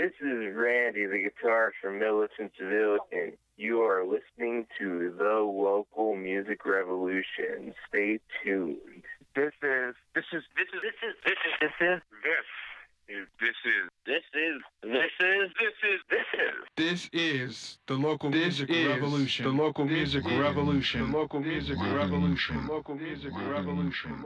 This is Randy, the guitarist from Militant Civilian. You are listening to the local music revolution. Stay tuned. This is this is this is this is this is this is This is this is this is this is this is This is the local music revolution. the local music revolution. The local music revolution. The local music revolution.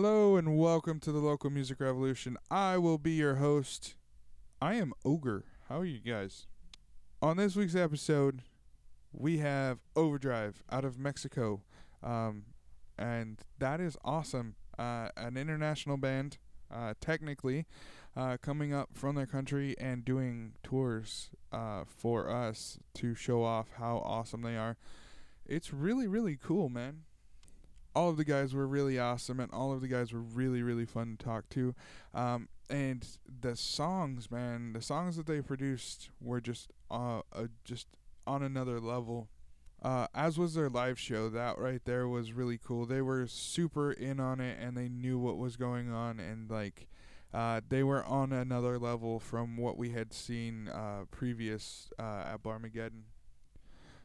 Hello and welcome to the local music revolution. I will be your host. I am Ogre. How are you guys? On this week's episode, we have Overdrive out of Mexico, um, and that is awesome. Uh, an international band, uh, technically, uh, coming up from their country and doing tours uh, for us to show off how awesome they are. It's really, really cool, man all of the guys were really awesome and all of the guys were really really fun to talk to um, and the songs man the songs that they produced were just uh, uh just on another level uh, as was their live show that right there was really cool they were super in on it and they knew what was going on and like uh, they were on another level from what we had seen uh, previous uh, at Barmageddon.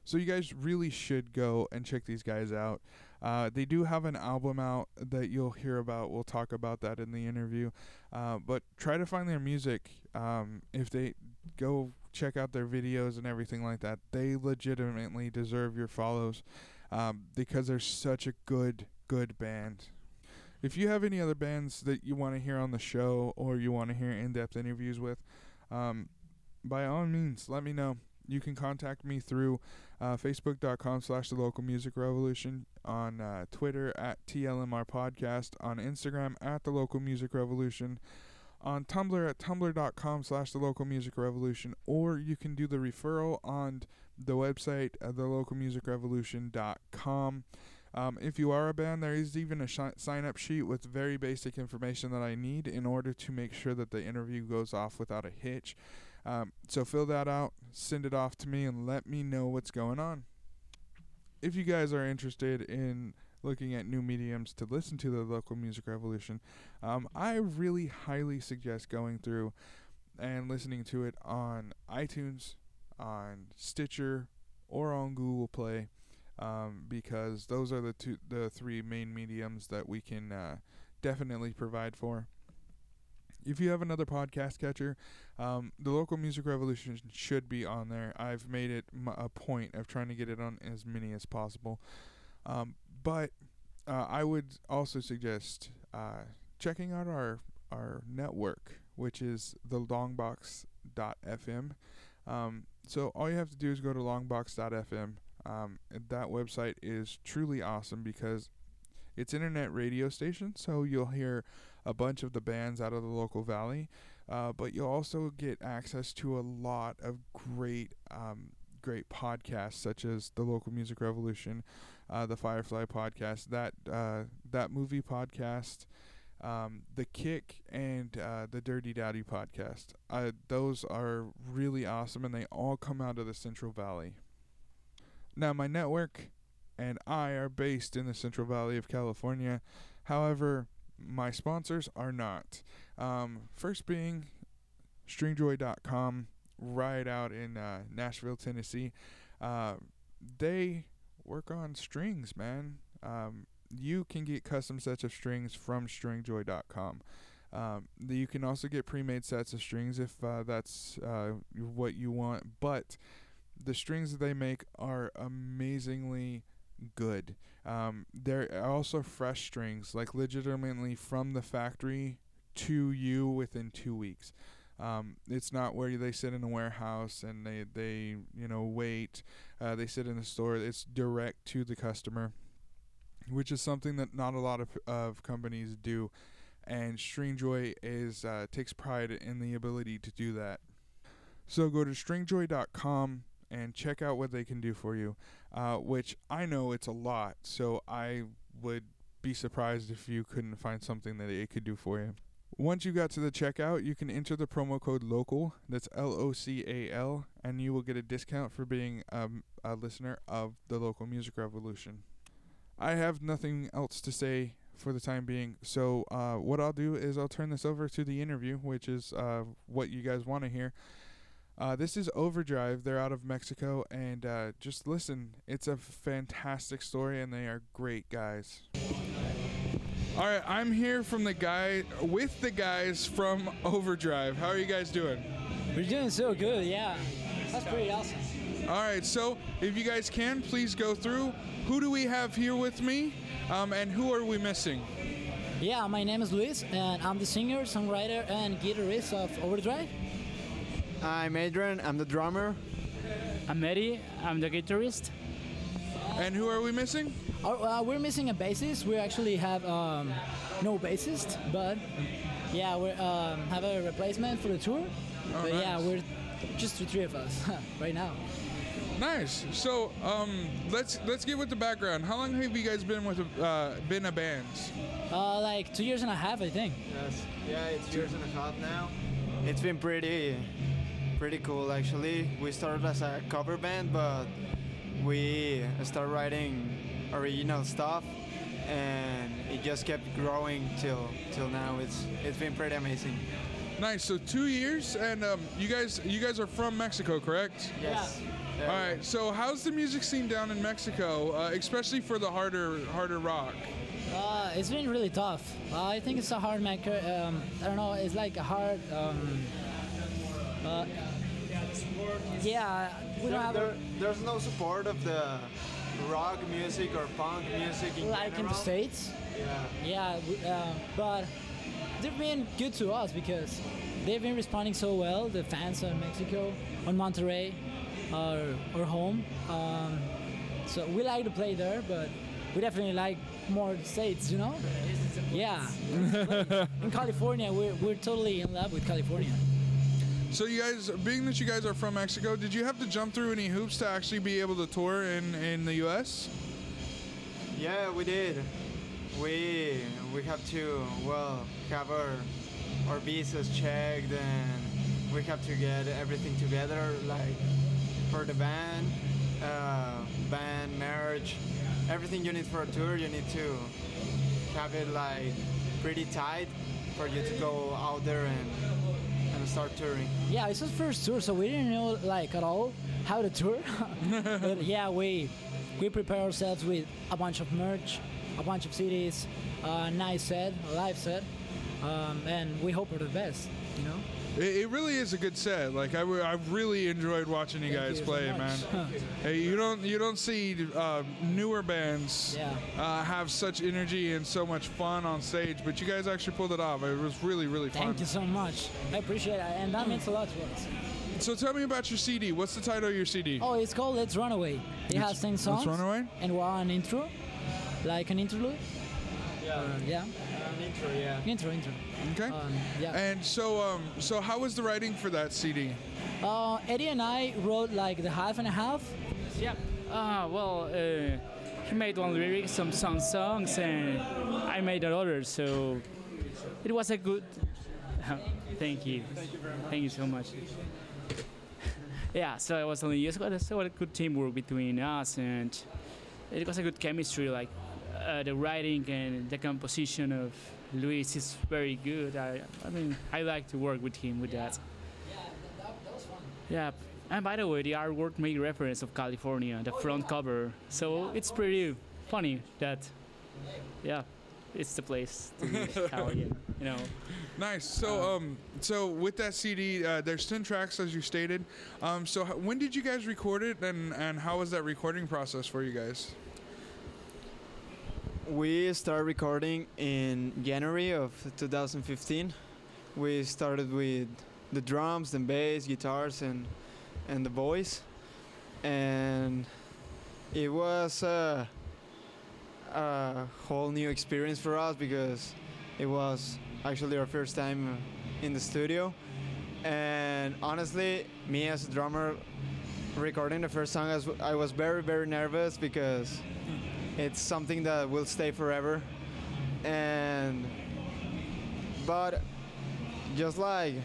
So you guys really should go and check these guys out. Uh, they do have an album out that you'll hear about. We'll talk about that in the interview. Uh, but try to find their music. Um, if they go check out their videos and everything like that, they legitimately deserve your follows um, because they're such a good, good band. If you have any other bands that you want to hear on the show or you want to hear in-depth interviews with, um, by all means, let me know you can contact me through uh, facebook.com slash the local music revolution on uh, twitter at tlmr podcast on instagram at the local music revolution on tumblr at tumblr.com slash the local music revolution or you can do the referral on the website at the local music revolution.com um, if you are a band, there is even a sh- sign up sheet with very basic information that I need in order to make sure that the interview goes off without a hitch. Um, so fill that out, send it off to me, and let me know what's going on. If you guys are interested in looking at new mediums to listen to the local music revolution, um, I really highly suggest going through and listening to it on iTunes, on Stitcher, or on Google Play um, because those are the two, the three main mediums that we can uh, definitely provide for. If you have another podcast catcher, um, the local music revolution should be on there. I've made it a point of trying to get it on as many as possible. Um, but uh, I would also suggest uh, checking out our our network, which is the longbox.fm. Um, so all you have to do is go to longbox.fm um, that website is truly awesome because it's internet radio station, so you'll hear a bunch of the bands out of the local valley, uh, but you'll also get access to a lot of great. Um, great podcasts such as the local music revolution uh, the firefly podcast that uh, that movie podcast um, the kick and uh, the dirty daddy podcast uh, those are really awesome and they all come out of the central valley now, my network and I are based in the Central Valley of California. However, my sponsors are not. Um, first being stringjoy.com, right out in uh, Nashville, Tennessee. Uh, they work on strings, man. Um, you can get custom sets of strings from stringjoy.com. Um, you can also get pre-made sets of strings if uh, that's uh, what you want, but the strings that they make are amazingly good. Um, they're also fresh strings, like legitimately from the factory to you within two weeks. Um, it's not where they sit in a warehouse and they, they you know wait. Uh, they sit in the store. It's direct to the customer, which is something that not a lot of, of companies do. And Stringjoy is uh, takes pride in the ability to do that. So go to stringjoy.com and check out what they can do for you, uh, which I know it's a lot. So I would be surprised if you couldn't find something that it could do for you. Once you got to the checkout, you can enter the promo code LOCAL, that's L O C A L, and you will get a discount for being um, a listener of the local music revolution. I have nothing else to say for the time being, so uh, what I'll do is I'll turn this over to the interview, which is uh, what you guys want to hear. Uh, this is Overdrive. They're out of Mexico, and uh, just listen. It's a fantastic story, and they are great guys. All right, I'm here from the guy with the guys from Overdrive. How are you guys doing? We're doing so good, yeah. That's pretty awesome. All right, so if you guys can, please go through. Who do we have here with me, um, and who are we missing? Yeah, my name is Luis, and I'm the singer, songwriter, and guitarist of Overdrive. I'm Adrian, I'm the drummer. I'm Eddie, I'm the guitarist. And who are we missing? Uh, uh, we're missing a bassist. We actually have um, no bassist, but yeah, we um, have a replacement for the tour. but yeah, we're just the three of us right now. Nice. So um, let's let's get with the background. How long have you guys been with a, uh, been a band? Uh, like two years and a half, I think. Yes. Yeah, it's two years and a half now. It's been pretty, pretty cool actually. We started as a cover band, but we started writing original stuff, and it just kept growing till till now. It's it's been pretty amazing. Nice. So two years, and um, you guys you guys are from Mexico, correct? Yes. All right. So how's the music scene down in Mexico, uh, especially for the harder harder rock? Uh, it's been really tough. Uh, I think it's a hard maker. Um, I don't know. It's like a hard. Um, uh, yeah, we don't have. there, there's no support of the rock music or punk music in like in the general. states. Yeah. Yeah, we- uh, but they've been good to us because they've been responding so well. The fans in Mexico, on Monterrey, our our home. Um, so we like to play there, but we definitely like more states. You know? Yeah. in California, we're we're totally in love with California. So you guys, being that you guys are from Mexico, did you have to jump through any hoops to actually be able to tour in in the U.S.? Yeah, we did. We we have to well have our our visas checked and we have to get everything together like for the band, uh, band merch, everything you need for a tour. You need to have it like pretty tight for you to go out there and and start touring. Yeah, it's our first tour, so we didn't know like at all how to tour. but yeah, we we prepare ourselves with a bunch of merch, a bunch of CDs, a nice set, a live set, um, and we hope for the best. You know. It, it really is a good set. Like I, I really enjoyed watching you Thank guys you play, much. man. Hey, you don't you don't see uh, newer bands Yeah. uh, have such energy and so much fun on stage, but you guys actually pulled it off. It was really really fun. Thank you so much. I appreciate it, and that means a lot to us. So tell me about your CD. What's the title of your CD? Oh, it's called Let's Run Away. It has ten songs. Run Away? And one intro, like an interlude. Yeah. Uh, yeah. An intro, yeah. Intro, intro. Okay. Um, yeah. And so um so how was the writing for that CD? Uh, Eddie and I wrote like the half and a half. Yeah. Uh, well, uh, he made one lyric, some some songs, and I made another. So it was a good. Thank you. Thank you so much. Yeah, so it was telling you, it was a good teamwork between us, and it was a good chemistry. Like uh, the writing and the composition of Luis is very good. I, I mean, I like to work with him with that. Yeah, and by the way, the artwork made reference of California, the front cover. So it's pretty funny that, yeah, it's the place to be Italian, you know. Nice. So um so with that CD, uh, there's ten tracks as you stated. Um so when did you guys record it, and and how was that recording process for you guys? We started recording in January of 2015. We started with the drums, the bass, guitars, and and the voice, and it was a, a whole new experience for us because it was actually our first time in the studio. And honestly, me as a drummer, recording the first song, I was very, very nervous because it's something that will stay forever. And, but just like,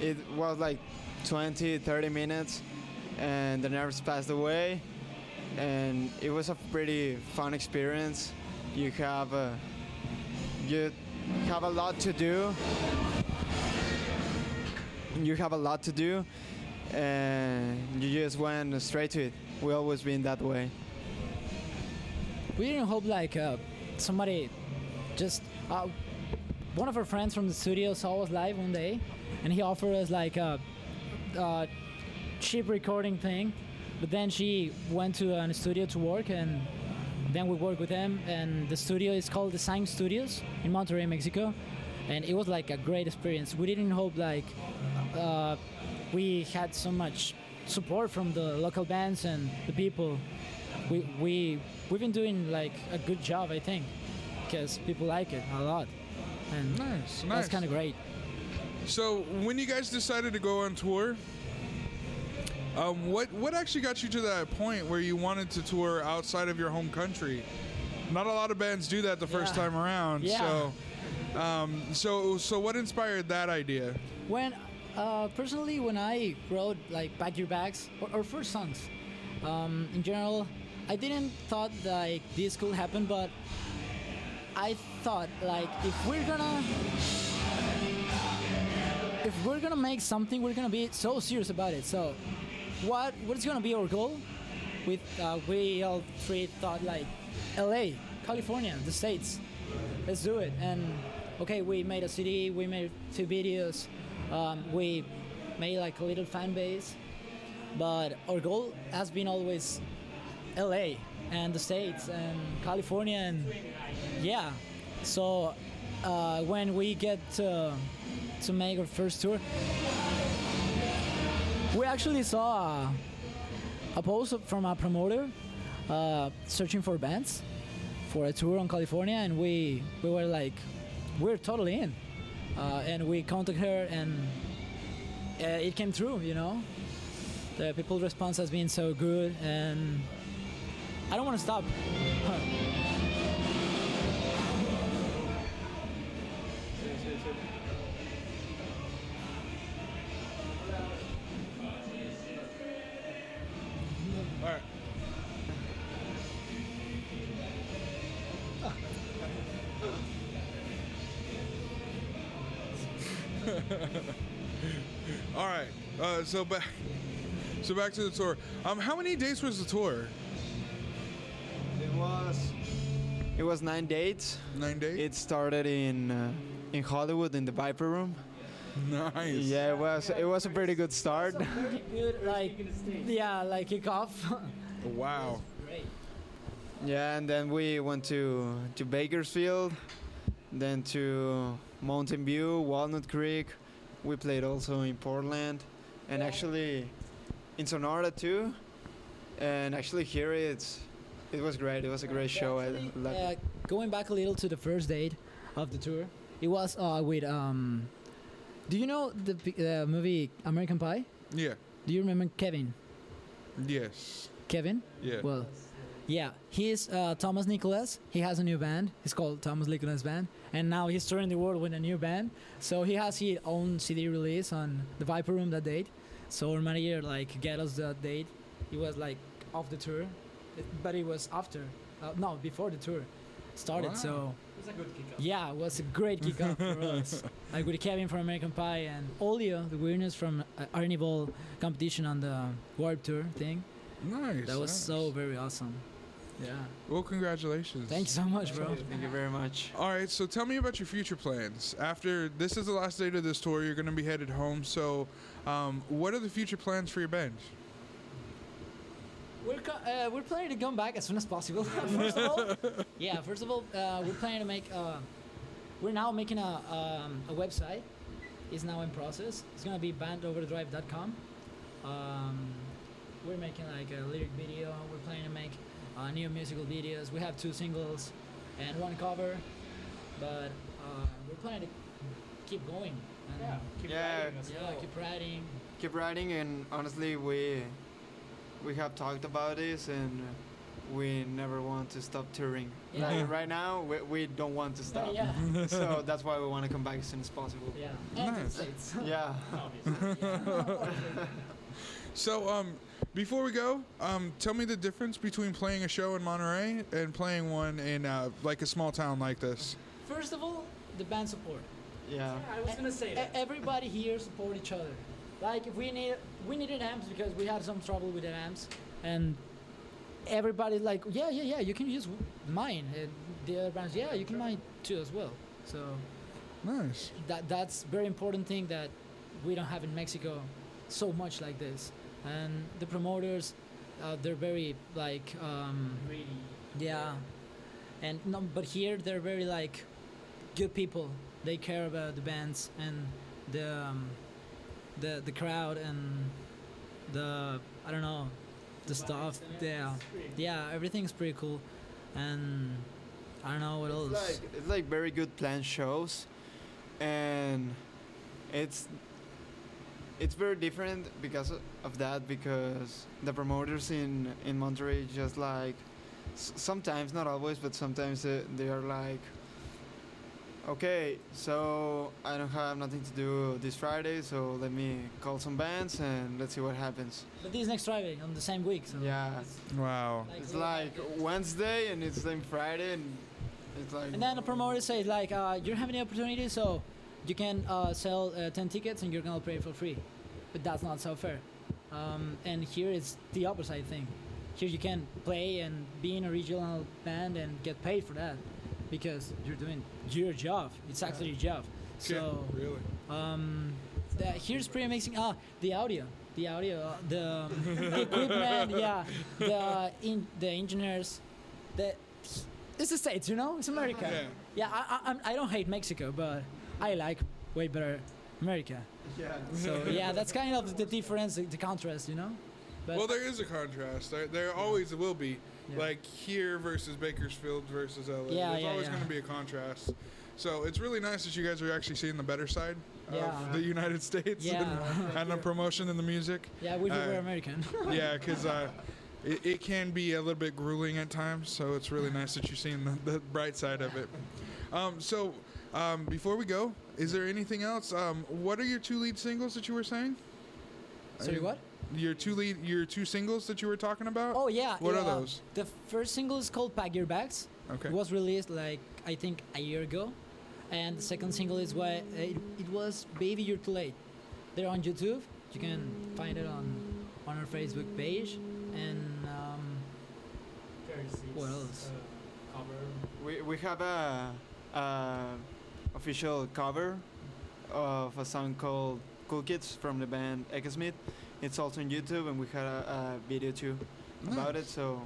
it was like 20, 30 minutes, and the nerves passed away. And it was a pretty fun experience. You have a, you have a lot to do. You have a lot to do, and you just went straight to it. We always been that way. We didn't hope like uh, somebody just uh, one of our friends from the studio saw us live one day, and he offered us like a, cheap recording thing. But then she went to a studio to work, and then we worked with them. And the studio is called the Design Studios in Monterrey, Mexico, and it was like a great experience. We didn't hope like uh, we had so much support from the local bands and the people. We we we've been doing like a good job, I think, because people like it a lot, and Nice, nice. that's kind of great. So when you guys decided to go on tour, um, what what actually got you to that point where you wanted to tour outside of your home country? Not a lot of bands do that the first Yeah. time around. Yeah. So, um, so so what inspired that idea? When uh, personally, when I wrote like "Pack Your Bags" or, or first songs, um, in general, I didn't thought like this could happen, but I thought like if we're gonna if we're gonna make something, we're gonna be so serious about it. So, what what's gonna be our goal? With uh, we all three thought like L.A., California, the states. Let's do it. And okay, we made a CD, we made two videos, um, we made like a little fan base. But our goal has been always LA and the States and California and yeah. So uh, when we get to, to make our first tour, we actually saw a, a post from a promoter uh, searching for bands for a tour on California, and we we were like, we're totally in, uh, and we contacted her, and uh, it came through, you know. The people response has been so good, and I don't want to stop. All right. All right. Uh, so back, so back to the tour. Um, how many days was the tour? Was nine dates. Nine days. It started in uh, in Hollywood in the Viper Room. nice. Yeah, it was it was a pretty good start. Pretty good, like yeah, like kickoff. Wow. Great. Yeah, and then we went to to Bakersfield, then to Mountain View, Walnut Creek. We played also in Portland, and Yeah. actually in Sonora too. And actually here it's it was great. It was a great show. I Actually, loved uh, it. going back a little to the first date of the tour, it was uh, with um. Do you know the uh, movie American Pie? Yeah. Do you remember Kevin? Yes. Kevin? Yeah. Well, yeah, he's uh, Thomas Nicholas. He has a new band. It's called Thomas Nicholas Band, and now he's touring the world with a new band. So he has his own CD release on the Viper Room that date. So our manager like get us that date. He was like off the tour, it- but it was after, uh, no, before the tour started. Wow. So yeah, it was a great kickoff for us. Like with Kevin from American Pie and Olio, the weirdness from uh, Ernie Ball competition on the Warped Tour thing. nice. That was nice. so very awesome. Yeah. Well, congratulations. Thank you so much, bro. Thank you very much. All right, so tell me about your future plans. After this is the last date of this tour, you're going to be headed home. So, um, what are the future plans for your band? We're co- uh, we're planning to come back as soon as possible. first of all, yeah. First of all, uh, we're planning to make. Uh, we're now making a um, a website. It's now in process. It's gonna be bandoverdrive.com. Um, we're making like a lyric video. We're planning to make uh, new musical videos. We have two singles and one cover, but uh, we're planning to keep going. And Yeah, yeah, keep writing. keep writing, and honestly, we we have talked about this and we never want to stop touring. Yeah. Like right now, we, we don't want to stop. Yeah. so that's why we want to come back as soon as possible. Yeah. And to the Nice. States. Yeah. So, um, before we go, um, tell me the difference between playing a show in Monterrey and playing one in uh, like a small town like this. First of all, the band support. Yeah. I was gonna say that. Everybody here support each other. Like if we need we needed amps because we had some trouble with the amps, and everybody like yeah yeah yeah you can use mine. And the other bands yeah you can mine too as well. So Nice. that that's very important thing that we don't have in Mexico so much like this. And the promoters, uh, they're very like um, Really. yeah, and no, but here they're very like good people. They care about the bands and the um, the the crowd and the I don't know the stuff. Yeah, yeah, everything's pretty cool, and I don't know what else. It's like, it's like very good planned shows, and it's it's very different because of that because the promoters in in Monterrey just like s- sometimes not always but sometimes they, they are like okay so I don't have nothing to do this Friday so let me call some bands and let's see what happens but this next Friday on the same week. So yeah it's Wow. it's like Wednesday and it's then Friday and it's like And then the promoter says like, uh, "You're having the opportunity, so you can uh, sell uh, ten tickets and you're gonna play for free." But that's not so fair. Um, and here it's the opposite thing. Here you can play and be in a regional band and get paid for that because you're doing your job. It's actually your job. So yeah, really. um, the, here's pretty amazing. Ah, the audio, the audio, uh, the, um, equipment, yeah, the in, the engineers, the it's the states, you know, it's America. Yeah. Yeah, I, I, I don't hate Mexico, but I like way better America. yeah So yeah, that's kind of the difference, the contrast, you know. But Well, there is a contrast. There, there always will be. Yeah. Like here versus Bakersfield versus LA. Yeah, There's yeah, always yeah. going to be a contrast. So it's really nice that you guys are actually seeing the better side Yeah. of the United States Yeah. and, and the promotion in the music. yeah, we uh, we're American. yeah, because uh, it, it can be a little bit grueling at times. So it's really nice that you're seeing the, the bright side of it. Um, so um, before we go, is there anything else? Um, what are your two lead singles that you were saying? Sorry, what? Your two lead, your two singles that you were talking about. Oh yeah. What are those? The first single is called "Pack Your Bags." Okay. It was released like I think a year ago, and the second single is why it, it was "Baby You're Too Late." They're on YouTube. You can find it on on our Facebook page, and um, What else? Cover. We, we have a, a official cover of a song called Cool Kids from the band Smith. It's also on YouTube and we had a, a video too about it. So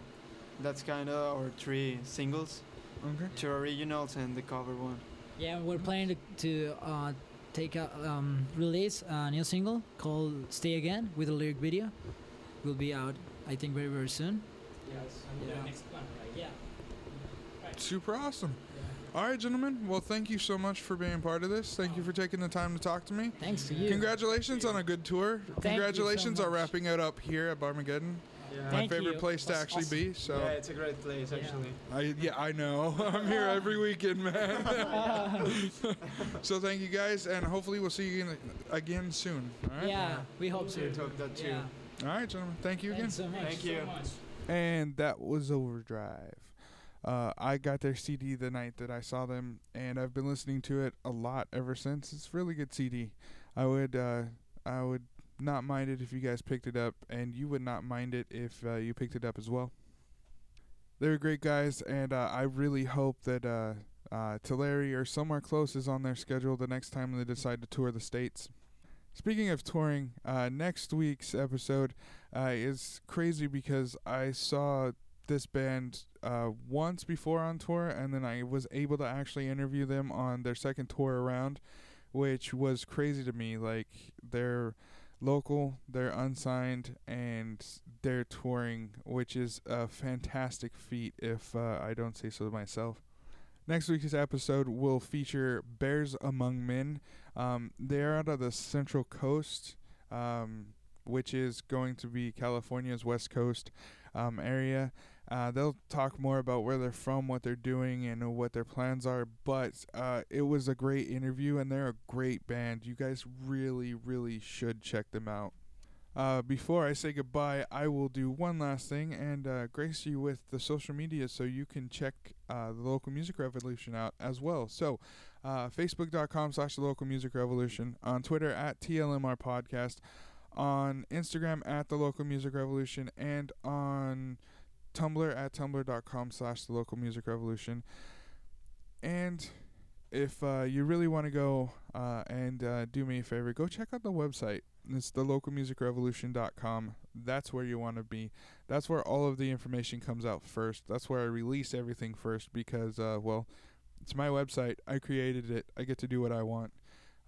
that's kind of our three singles, Okay. two originals and the cover one. yeah, we're planning to, to uh, take a um, release a new single called "Stay Again" with a lyric video. Will be out, I think, very very soon. Yes. Yeah. Plan, right? Yeah. Super awesome. All right, gentlemen. Well, thank you so much for being part of this. Thank you for taking the time to talk to me. Thanks to you. Congratulations on a good tour. you so Congratulations on wrapping it up here at Barmageddon. Yeah. My Thank favorite you. place to actually awesome. be. So yeah, it's a great place Yeah. actually. I yeah I know. I'm here every weekend, man. so thank you guys, and hopefully we'll see you again, again soon. All right. Yeah, we hope so. We hope that too. Yeah. All right, gentlemen. Thank you again. Thanks so much. Thank you. And that was Overdrive. Uh, I got their CD the night that I saw them, and I've been listening to it a lot ever since. It's a really good CD. I would, uh, I would not mind it if you guys picked it up, and you would not mind it if uh, you picked it up as well. They're great guys, and uh, I really hope that uh, uh, Tulare or somewhere close is on their schedule the next time they decide to tour the states. Speaking of touring, uh, next week's episode uh, is crazy because I saw this band uh, once before on tour, and then I was able to actually interview them on their second tour around, which was crazy to me. Like they're local, they're unsigned, and they're touring, which is a fantastic feat if uh, I don't say so myself. Next week's episode will feature Bears Among Men. Um, they're out of the Central Coast. Um, which is going to be California's West Coast um, area. Uh, they'll talk more about where they're from, what they're doing, and what their plans are. But uh, it was a great interview, and they're a great band. You guys really, really should check them out. Uh, before I say goodbye, I will do one last thing and uh, grace you with the social media so you can check uh, the local music revolution out as well. So, uh, facebook.com slash the local music revolution, on Twitter at TLMR podcast, on Instagram at the local music revolution, and on Tumblr at tumblr.com slash the local music revolution. And if uh, you really want to go uh, and uh, do me a favor, go check out the website. It's the localmusicrevolution.com. That's where you want to be. That's where all of the information comes out first. That's where I release everything first because, uh, well, it's my website. I created it. I get to do what I want.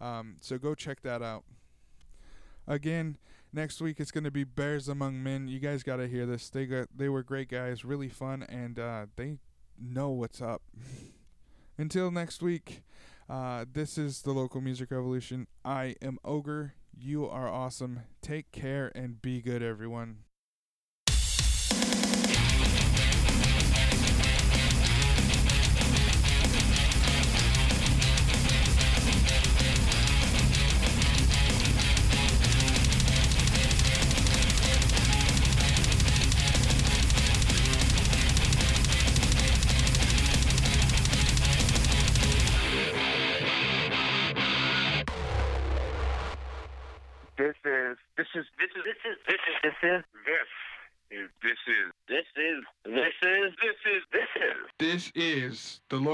Um, so go check that out. Again, next week it's going to be Bears Among Men. You guys got to hear this. They got they were great guys, really fun, and uh, they know what's up. Until next week, uh, this is the local music revolution. I am Ogre. You are awesome. Take care and be good, everyone.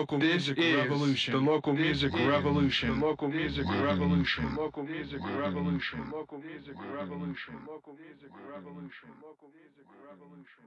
local music revolution. The local music revolution. The local music revolution. Local music revolution. Local music revolution. Local music revolution. Local music revolution.